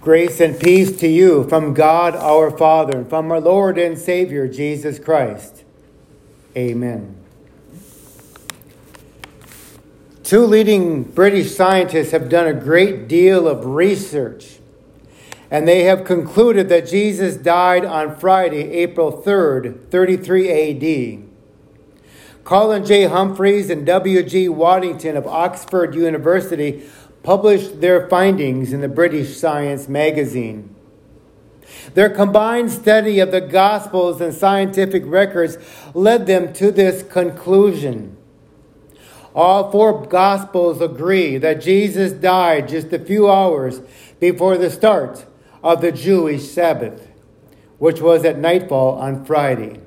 Grace and peace to you from God our Father and from our Lord and Savior Jesus Christ. Amen. Two leading British scientists have done a great deal of research, and they have concluded that Jesus died on Friday, April 3rd, 33 AD. Colin J. Humphreys and W.G. Waddington of Oxford University published their findings in the British Science magazine. Their combined study of the Gospels and scientific records led them to this conclusion. All four Gospels agree that Jesus died just a few hours before the start of the Jewish Sabbath, which was at nightfall on Friday.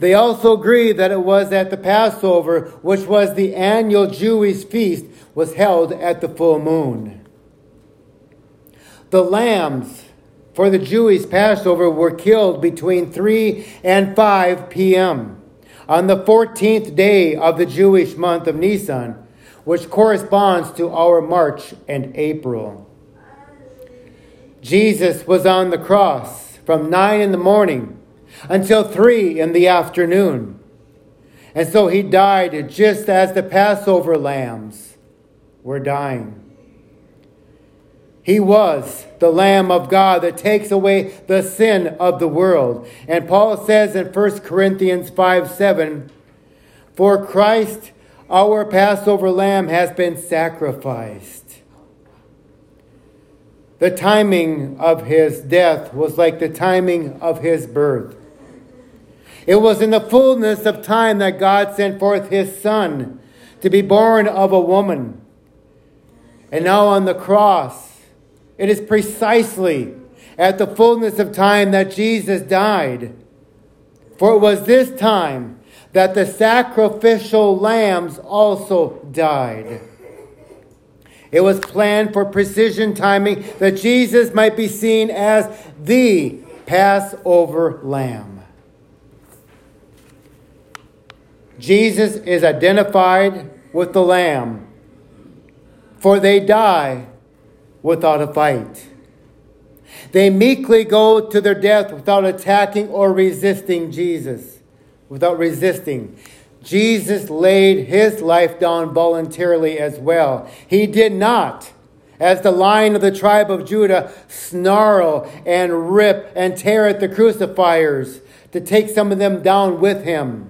They also agreed that it was at the Passover, which was the annual Jewish feast was held at the full moon. The lambs for the Jewish Passover were killed between 3 and 5 p.m. on the 14th day of the Jewish month of Nisan, which corresponds to our March and April. Jesus was on the cross from 9 in the morning until 3 in the afternoon. And so he died just as the Passover lambs were dying. He was the Lamb of God that takes away the sin of the world. And Paul says in 1 Corinthians 5 7, For Christ, our Passover lamb, has been sacrificed. The timing of his death was like the timing of his birth. It was in the fullness of time that God sent forth his Son to be born of a woman and now on the cross. It is precisely at the fullness of time that Jesus died. For it was this time that the sacrificial lambs also died. It was planned for precision timing that Jesus might be seen as the Passover lamb. Jesus is identified with the lamb for they die without a fight. They meekly go to their death without attacking or resisting Jesus, without resisting. Jesus laid his life down voluntarily as well. He did not, as the lion of the tribe of Judah, snarl and rip and tear at the crucifiers to take some of them down with him,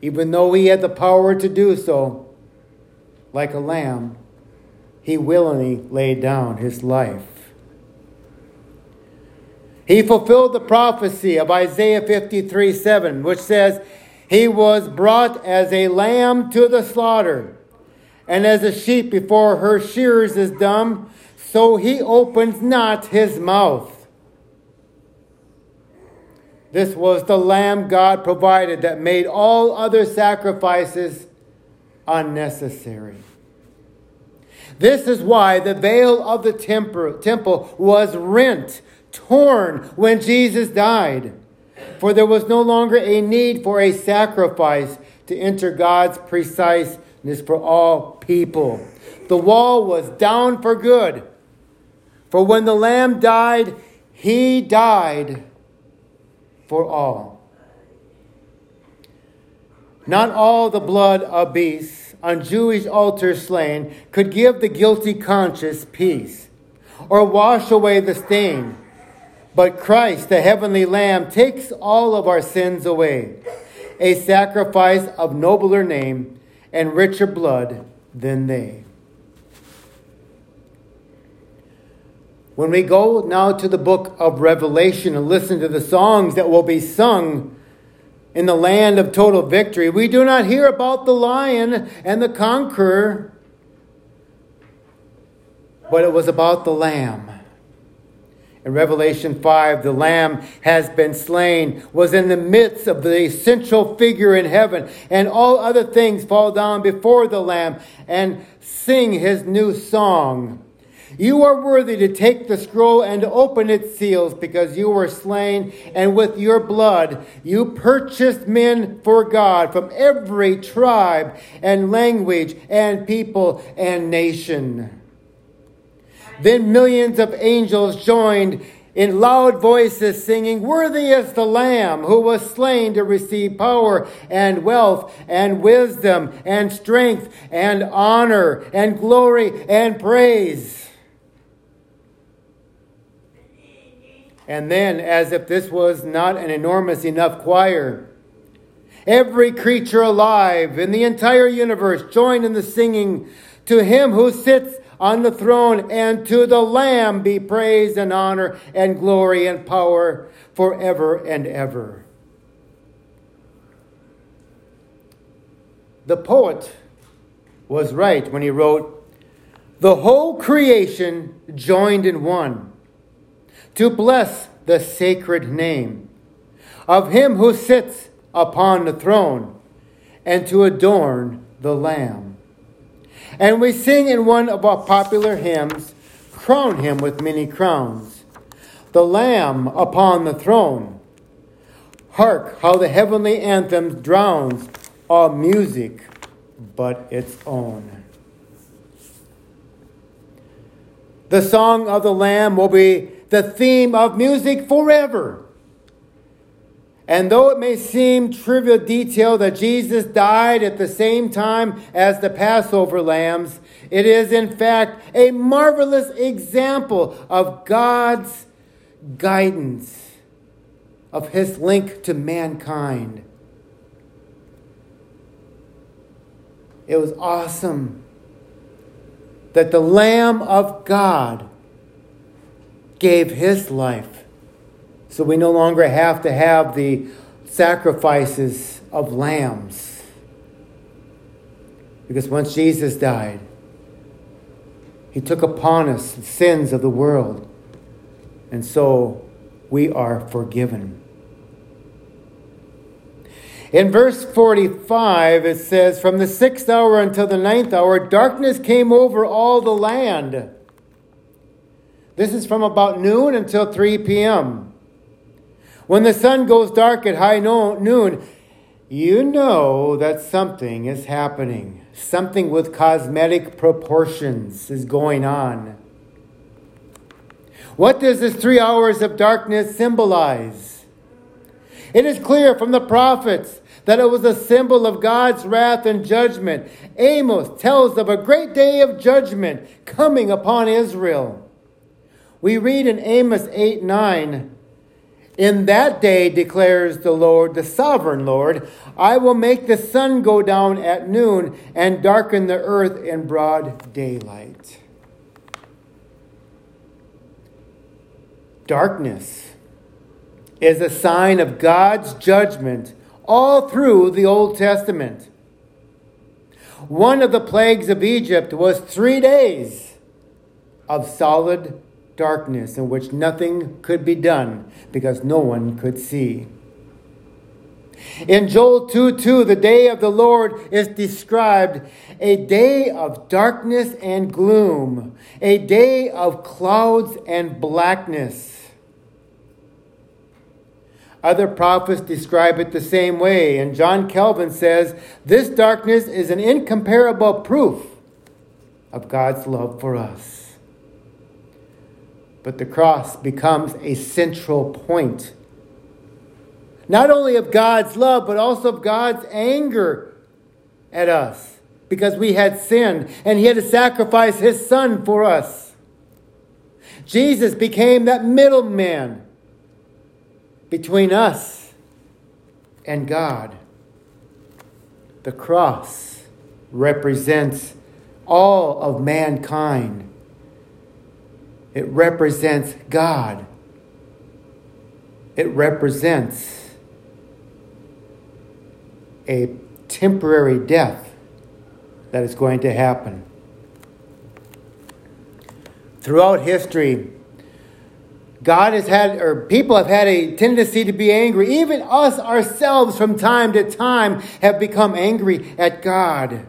even though he had the power to do so, like a lamb he willingly laid down his life. He fulfilled the prophecy of Isaiah 53 7, which says, He was brought as a lamb to the slaughter, and as a sheep before her shears is dumb, so he opens not his mouth. This was the lamb God provided that made all other sacrifices unnecessary. This is why the veil of the temple was rent, torn when Jesus died. For there was no longer a need for a sacrifice to enter God's preciseness for all people. The wall was down for good. For when the Lamb died, he died for all. Not all the blood of beasts on Jewish altars slain could give the guilty conscience peace or wash away the stain. But Christ, the heavenly Lamb, takes all of our sins away, a sacrifice of nobler name and richer blood than they. When we go now to the book of Revelation and listen to the songs that will be sung in the land of total victory. We do not hear about the lion and the conqueror, but it was about the lamb. In Revelation 5, the Lamb has been slain, was in the midst of the central figure in heaven, and all other things fall down before the Lamb and sing his new song. You are worthy to take the scroll and open its seals because you were slain, and with your blood you purchased men for God from every tribe and language and people and nation. Then millions of angels joined in loud voices singing, Worthy is the Lamb who was slain to receive power and wealth and wisdom and strength and honor and glory and praise. And then, as if this was not an enormous enough choir, every creature alive in the entire universe joined in the singing to him who sits on the throne, and to the Lamb be praise and honor and glory and power forever and ever. The poet was right when he wrote, The whole creation joined in one to bless the sacred name of him who sits upon the throne and to adorn the Lamb. And we sing in one of our popular hymns, Crown him with many crowns, the Lamb upon the throne. Hark how the heavenly anthem drowns all music but its own. The song of the Lamb will be the theme of music forever. And though it may seem trivial detail that Jesus died at the same time as the Passover lambs, it is in fact a marvelous example of God's guidance, of his link to mankind. It was awesome that the Lamb of God gave his life so we no longer have to have the sacrifices of lambs. Because once Jesus died, he took upon us the sins of the world. And so we are forgiven. In verse 45, it says, From the sixth hour until the ninth hour, darkness came over all the land. This is from about noon until 3 p.m. When the sun goes dark at high noon, you know that something is happening. Something with cosmetic proportions is going on. What does this three hours of darkness symbolize? It is clear from the prophets that it was a symbol of God's wrath and judgment. Amos tells of a great day of judgment coming upon Israel. We read in Amos 8 9, in that day, declares the Lord, the sovereign Lord, I will make the sun go down at noon and darken the earth in broad daylight. Darkness is a sign of God's judgment all through the Old Testament. One of the plagues of Egypt was three days of solid darkness in which nothing could be done because no one could see. In Joel 2 2, the day of the Lord is described a day of darkness and gloom, a day of clouds and blackness. Other prophets describe it the same way, and John Calvin says this darkness is an incomparable proof of God's love for us but the cross becomes a central point. Not only of God's love, but also of God's anger at us because we had sinned and He had to sacrifice His Son for us. Jesus became that middleman between us and God. The cross represents all of mankind it represents God. It represents a temporary death that is going to happen. Throughout history, God has had, or people have had a tendency to be angry. Even us ourselves, from time to time, have become angry at God.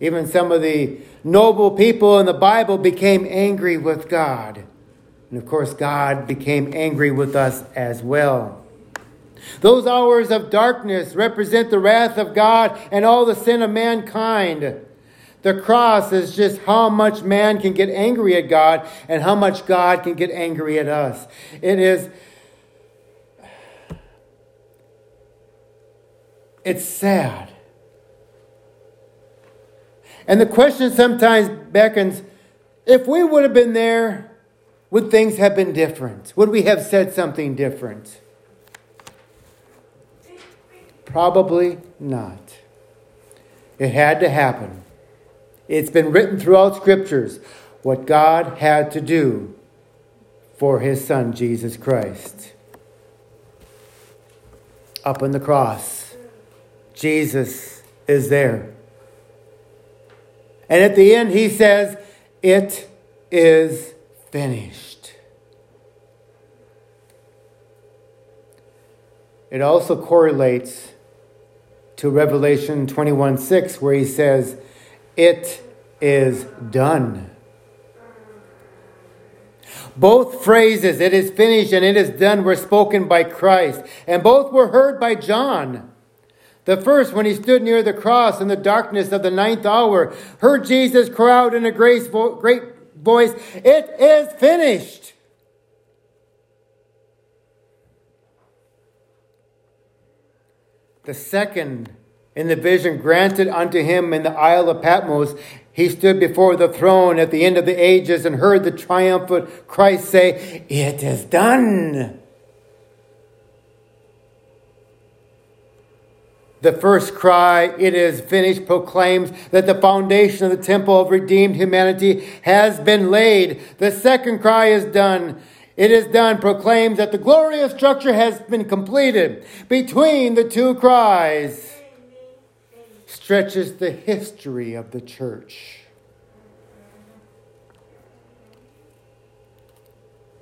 Even some of the noble people in the Bible became angry with God. And of course, God became angry with us as well. Those hours of darkness represent the wrath of God and all the sin of mankind. The cross is just how much man can get angry at God and how much God can get angry at us. It is. It's sad. And the question sometimes beckons if we would have been there, would things have been different? Would we have said something different? Probably not. It had to happen. It's been written throughout scriptures what God had to do for his son, Jesus Christ. Up on the cross, Jesus is there. And at the end, he says, It is finished. It also correlates to Revelation 21 6, where he says, It is done. Both phrases, it is finished and it is done, were spoken by Christ, and both were heard by John. The first, when he stood near the cross in the darkness of the ninth hour, heard Jesus cry out in a great voice, It is finished. The second, in the vision granted unto him in the Isle of Patmos, he stood before the throne at the end of the ages and heard the triumphant Christ say, It is done. The first cry, it is finished, proclaims that the foundation of the temple of redeemed humanity has been laid. The second cry is done. It is done, proclaims that the glorious structure has been completed. Between the two cries stretches the history of the church.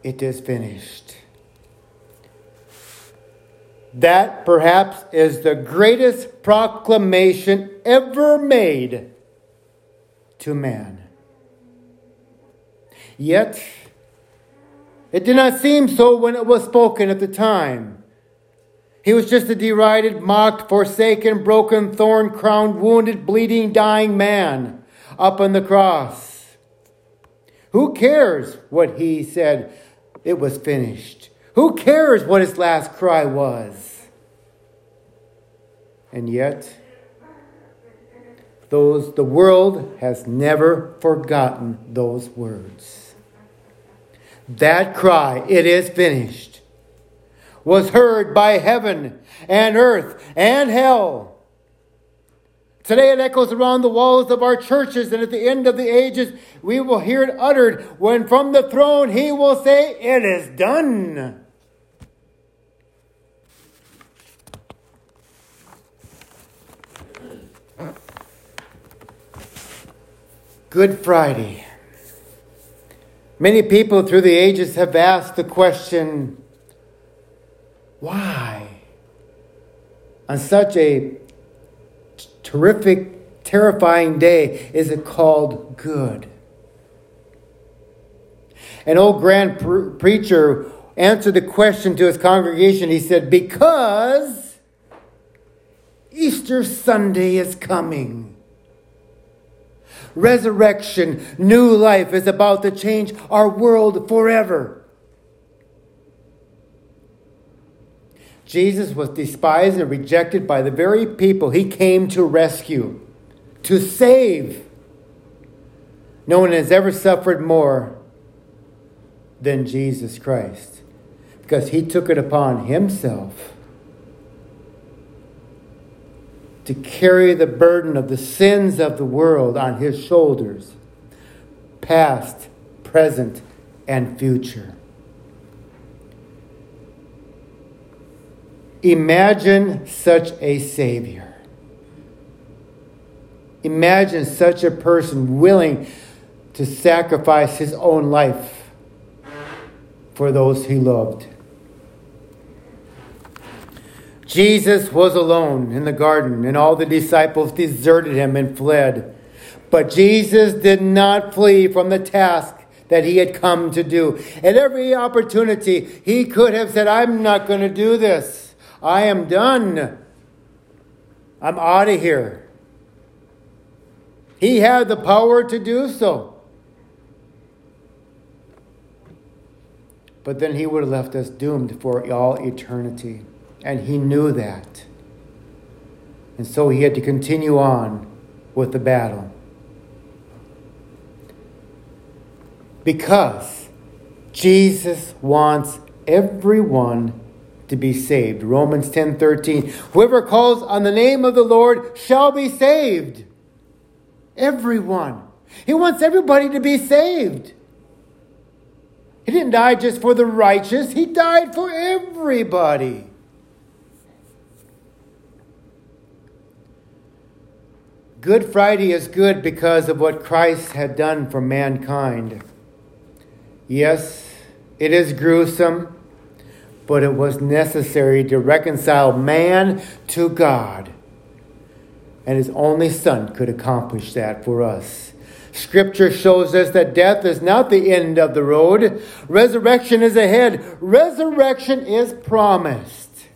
It is finished. That perhaps is the greatest proclamation ever made to man. Yet, it did not seem so when it was spoken at the time. He was just a derided, mocked, forsaken, broken, thorn crowned, wounded, bleeding, dying man up on the cross. Who cares what he said? It was finished. Who cares what his last cry was? And yet, those the world has never forgotten those words. That cry, it is finished, was heard by heaven and earth and hell. Today it echoes around the walls of our churches, and at the end of the ages, we will hear it uttered when from the throne he will say, It is done. Good Friday. Many people through the ages have asked the question why? On such a terrific, terrifying day is it called good? An old grand pre- preacher answered the question to his congregation. He said, Because Easter Sunday is coming. Resurrection, new life is about to change our world forever. Jesus was despised and rejected by the very people he came to rescue, to save. No one has ever suffered more than Jesus Christ because he took it upon himself to carry the burden of the sins of the world on his shoulders, past, present, and future. Imagine such a Savior. Imagine such a person willing to sacrifice his own life for those he loved. Jesus was alone in the garden, and all the disciples deserted him and fled. But Jesus did not flee from the task that he had come to do. At every opportunity, he could have said, I'm not going to do this. I am done. I'm out of here. He had the power to do so. But then he would have left us doomed for all eternity. And he knew that. And so he had to continue on with the battle. Because Jesus wants everyone to be saved. Romans 10:13. Whoever calls on the name of the Lord shall be saved. Everyone. He wants everybody to be saved. He didn't die just for the righteous, he died for everybody. Good Friday is good because of what Christ had done for mankind. Yes, it is gruesome, but it was necessary to reconcile man to God. And his only Son could accomplish that for us. Scripture shows us that death is not the end of the road, resurrection is ahead. Resurrection is promised.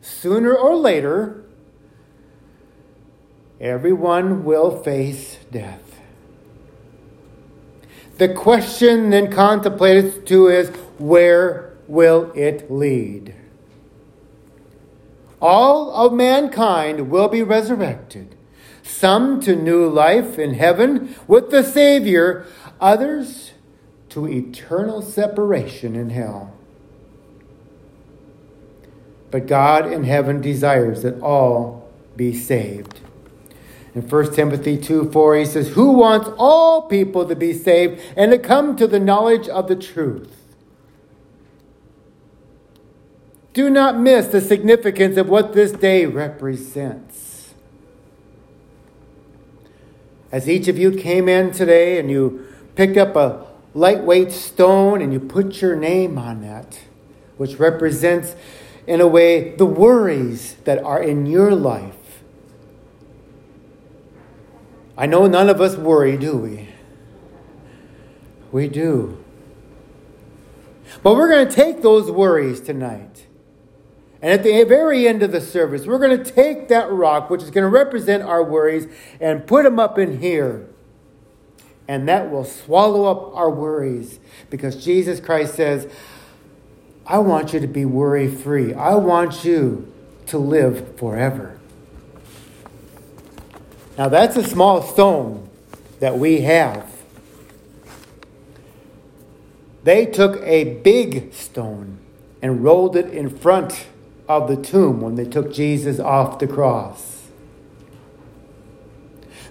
Sooner or later, everyone will face death. The question then contemplated to is where will it lead? All of mankind will be resurrected some to new life in heaven with the Savior, others to eternal separation in hell. But God in heaven desires that all be saved. In 1 Timothy 2 4, he says, Who wants all people to be saved and to come to the knowledge of the truth? Do not miss the significance of what this day represents. As each of you came in today and you picked up a lightweight stone and you put your name on that, which represents, in a way, the worries that are in your life. I know none of us worry, do we? We do. But we're going to take those worries tonight and at the very end of the service, we're going to take that rock, which is going to represent our worries, and put them up in here. And that will swallow up our worries because Jesus Christ says, I want you to be worry free. I want you to live forever. Now, that's a small stone that we have. They took a big stone and rolled it in front of the tomb when they took Jesus off the cross.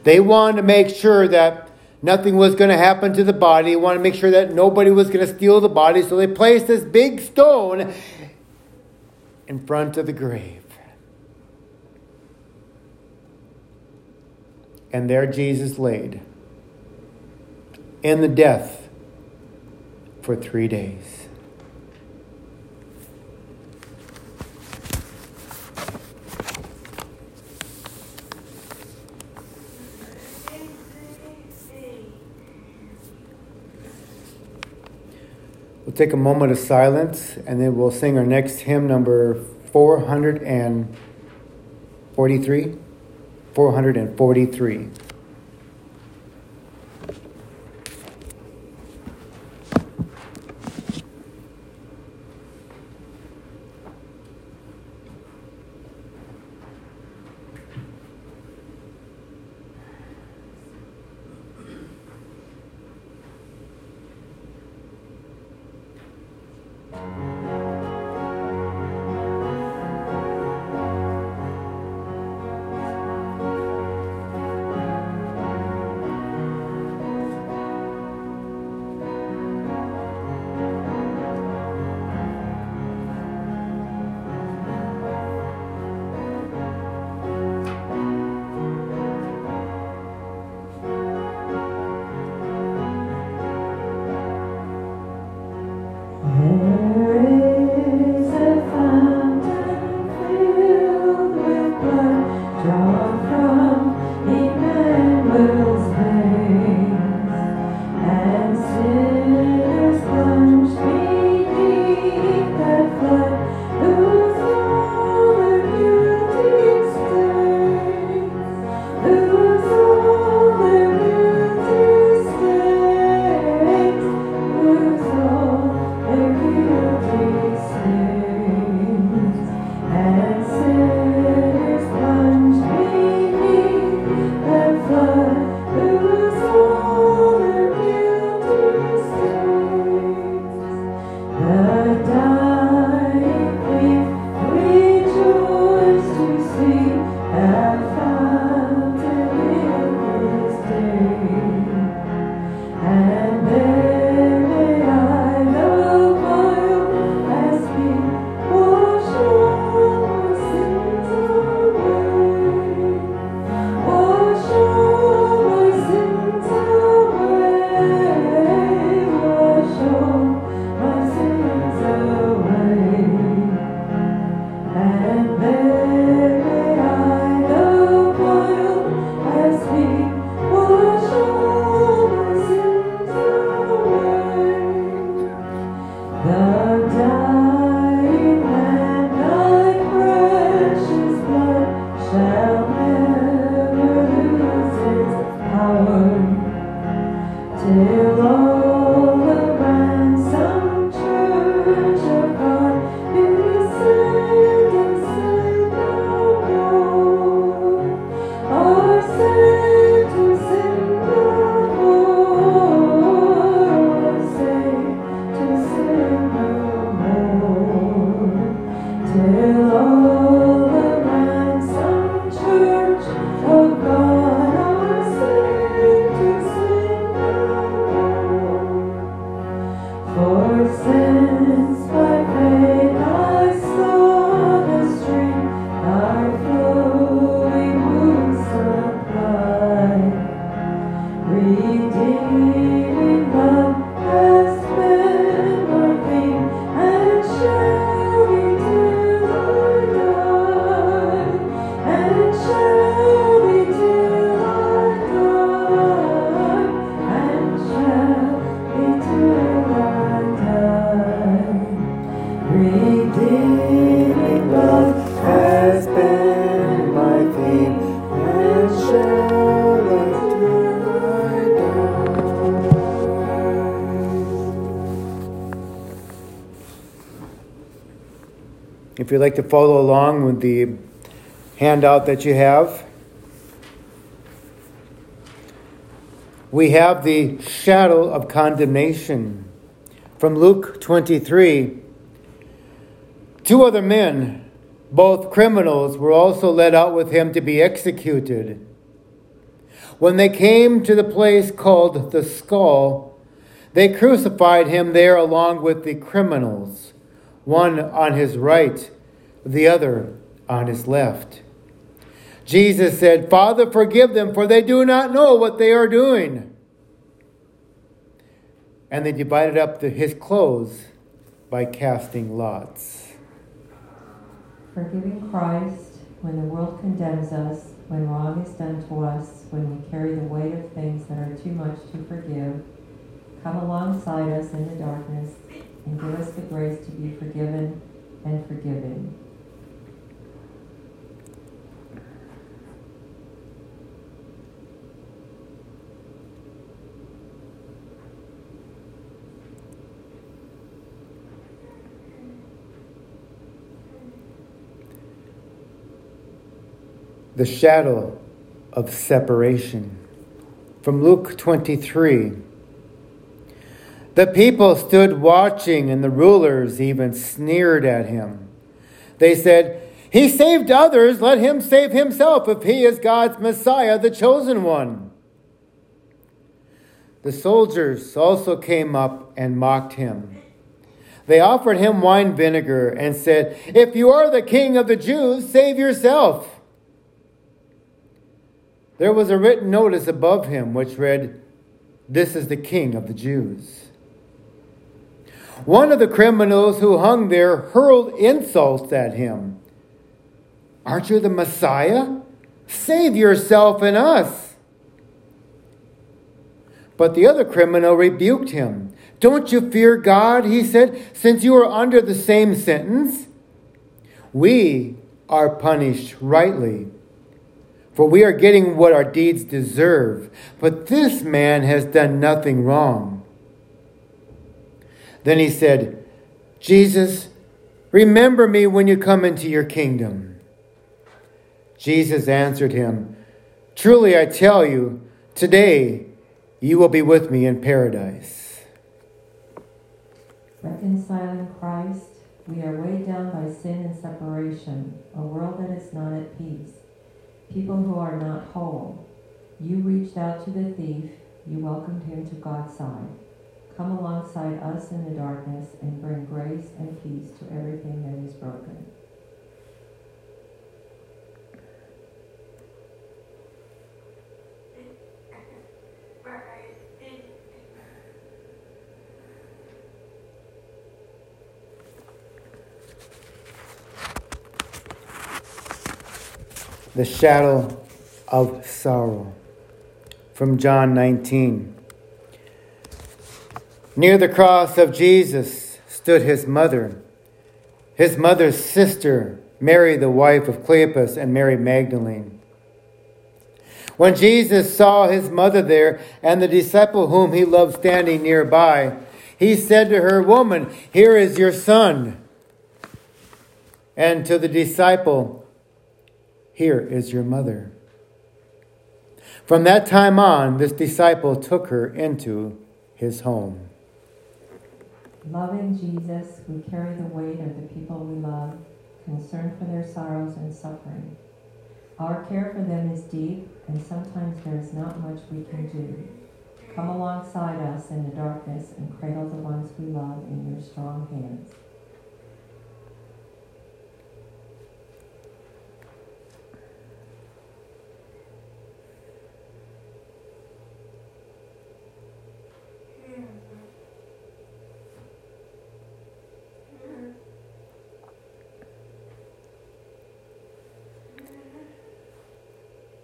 They wanted to make sure that nothing was going to happen to the body. They wanted to make sure that nobody was going to steal the body. So they placed this big stone in front of the grave. And there Jesus laid in the death for three days. We'll take a moment of silence and then we'll sing our next hymn, number 443. 443. Like to follow along with the handout that you have, we have the shadow of condemnation. From Luke 23, two other men, both criminals, were also led out with him to be executed. When they came to the place called the skull, they crucified him there along with the criminals, one on his right the other on his left. Jesus said, Father, forgive them, for they do not know what they are doing. And they divided up the, his clothes by casting lots. Forgiving Christ when the world condemns us, when wrong is done to us, when we carry the weight of things that are too much to forgive, come alongside us in the darkness and give us the grace to be forgiven and forgiving. The shadow of separation. From Luke 23. The people stood watching, and the rulers even sneered at him. They said, He saved others, let him save himself if he is God's Messiah, the chosen one. The soldiers also came up and mocked him. They offered him wine vinegar and said, If you are the king of the Jews, save yourself. There was a written notice above him which read, This is the King of the Jews. One of the criminals who hung there hurled insults at him. Aren't you the Messiah? Save yourself and us. But the other criminal rebuked him. Don't you fear God, he said, since you are under the same sentence? We are punished rightly for we are getting what our deeds deserve. But this man has done nothing wrong. Then he said, Jesus, remember me when you come into your kingdom. Jesus answered him, Truly I tell you, today you will be with me in paradise. Reconciling Christ, we are weighed down by sin and separation, a world that is not at peace people who are not whole. You reached out to the thief, you welcomed him to God's side. Come alongside us in the darkness and bring grace and peace to everything that is broken. The shadow of sorrow. From John 19. Near the cross of Jesus stood his mother, his mother's sister, Mary, the wife of Cleopas, and Mary Magdalene. When Jesus saw his mother there and the disciple whom he loved standing nearby, he said to her, Woman, here is your son. And to the disciple, Here is your mother. From that time on, this disciple took her into his home. Loving Jesus, we carry the weight of the people we love, concerned for their sorrows and suffering. Our care for them is deep, and sometimes there is not much we can do. Come alongside us in the darkness and cradle the ones we love in your strong hands.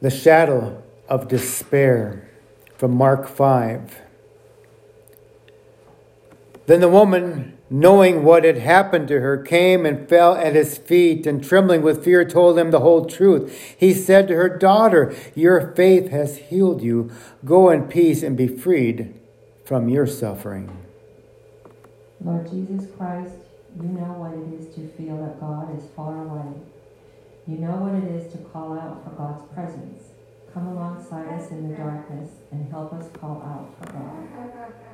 The shadow of despair from Mark 5. Then the woman, knowing what had happened to her, came and fell at his feet and trembling with fear told him the whole truth. He said to her, Daughter, your faith has healed you. Go in peace and be freed from your suffering. Lord Jesus Christ, you know what it is to feel that God is far away. You know what it is to call out for God's presence. Come alongside us in the darkness and help us call out for God.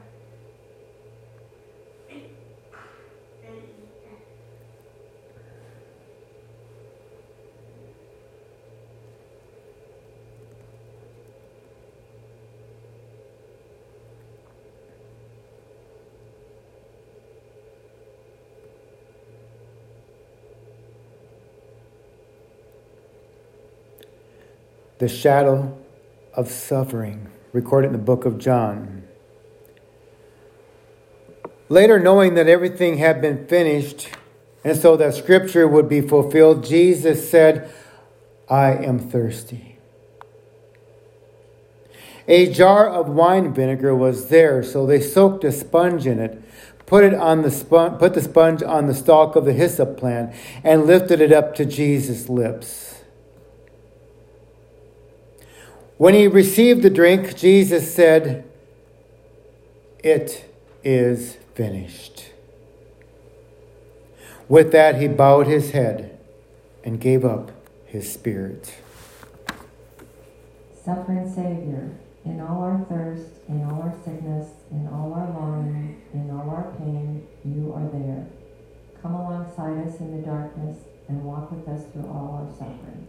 The shadow of suffering, recorded in the book of John. Later, knowing that everything had been finished, and so that scripture would be fulfilled, Jesus said, I am thirsty. A jar of wine vinegar was there, so they soaked a sponge in it, put it on the spon- put the sponge on the stalk of the hyssop plant, and lifted it up to Jesus' lips. When he received the drink, Jesus said, It is finished. With that, he bowed his head and gave up his spirit. Suffering Savior, in all our thirst, in all our sickness, in all our longing, in all our pain, you are there. Come alongside us in the darkness and walk with us through all our suffering.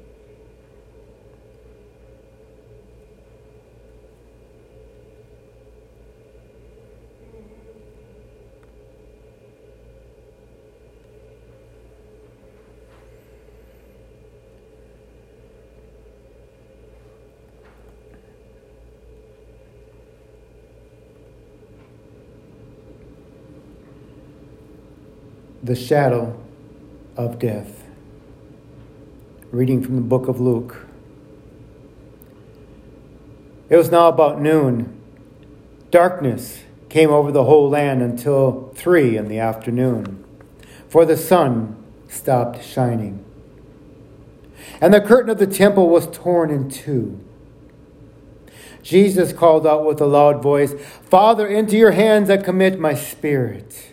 The shadow of death. Reading from the book of Luke. It was now about noon. Darkness came over the whole land until three in the afternoon, for the sun stopped shining. And the curtain of the temple was torn in two. Jesus called out with a loud voice, Father, into your hands I commit my spirit.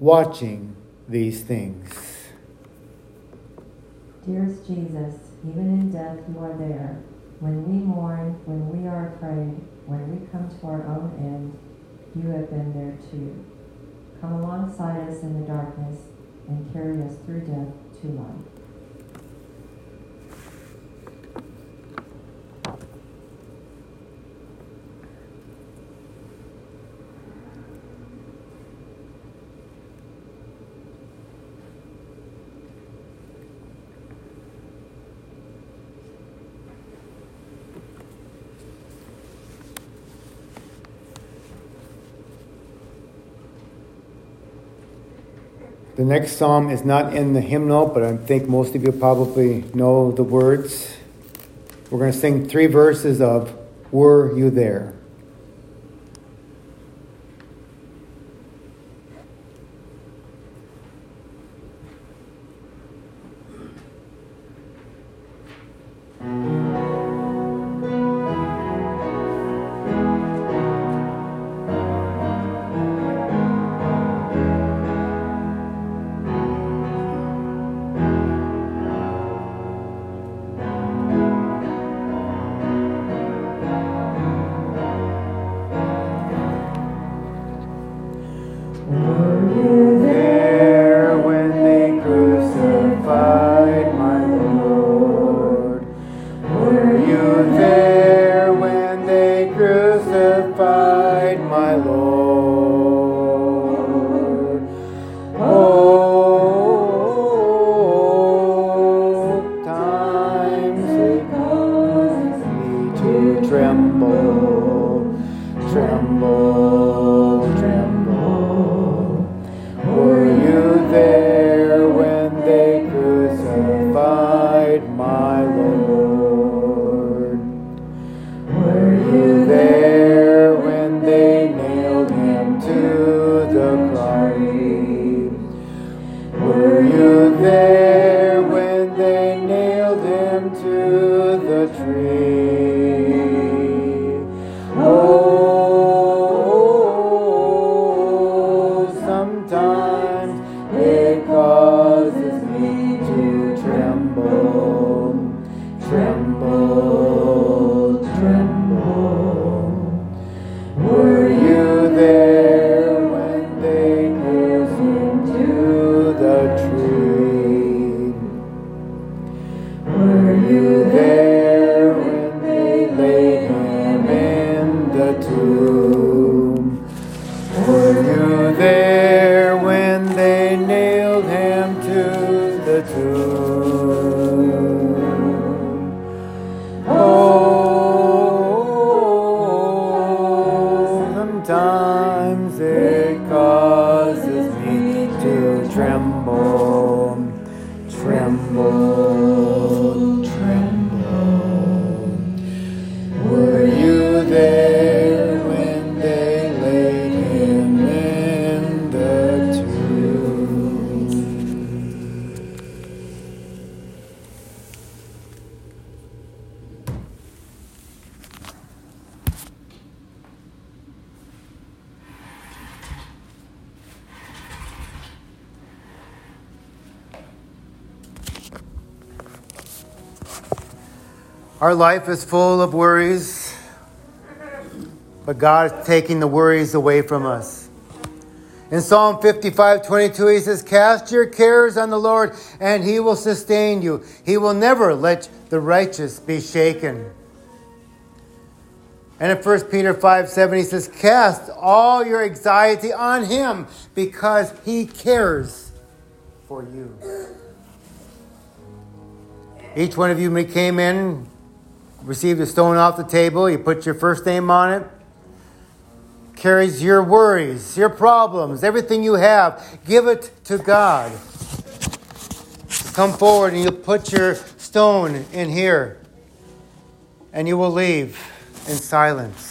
watching these things. Dearest Jesus, even in death you are there. When we mourn, when we are afraid, when we come to our own end, you have been there too. Come alongside us in the darkness and carry us through death to life. The next psalm is not in the hymnal, but I think most of you probably know the words. We're going to sing three verses of Were You There? Our life is full of worries, but God is taking the worries away from us. In Psalm 55 22, he says, Cast your cares on the Lord, and he will sustain you. He will never let the righteous be shaken. And in 1 Peter 5 7, he says, Cast all your anxiety on him because he cares for you. Each one of you came in received a stone off the table, you put your first name on it, carries your worries, your problems, everything you have, give it to God. Come forward and you put your stone in here, and you will leave in silence.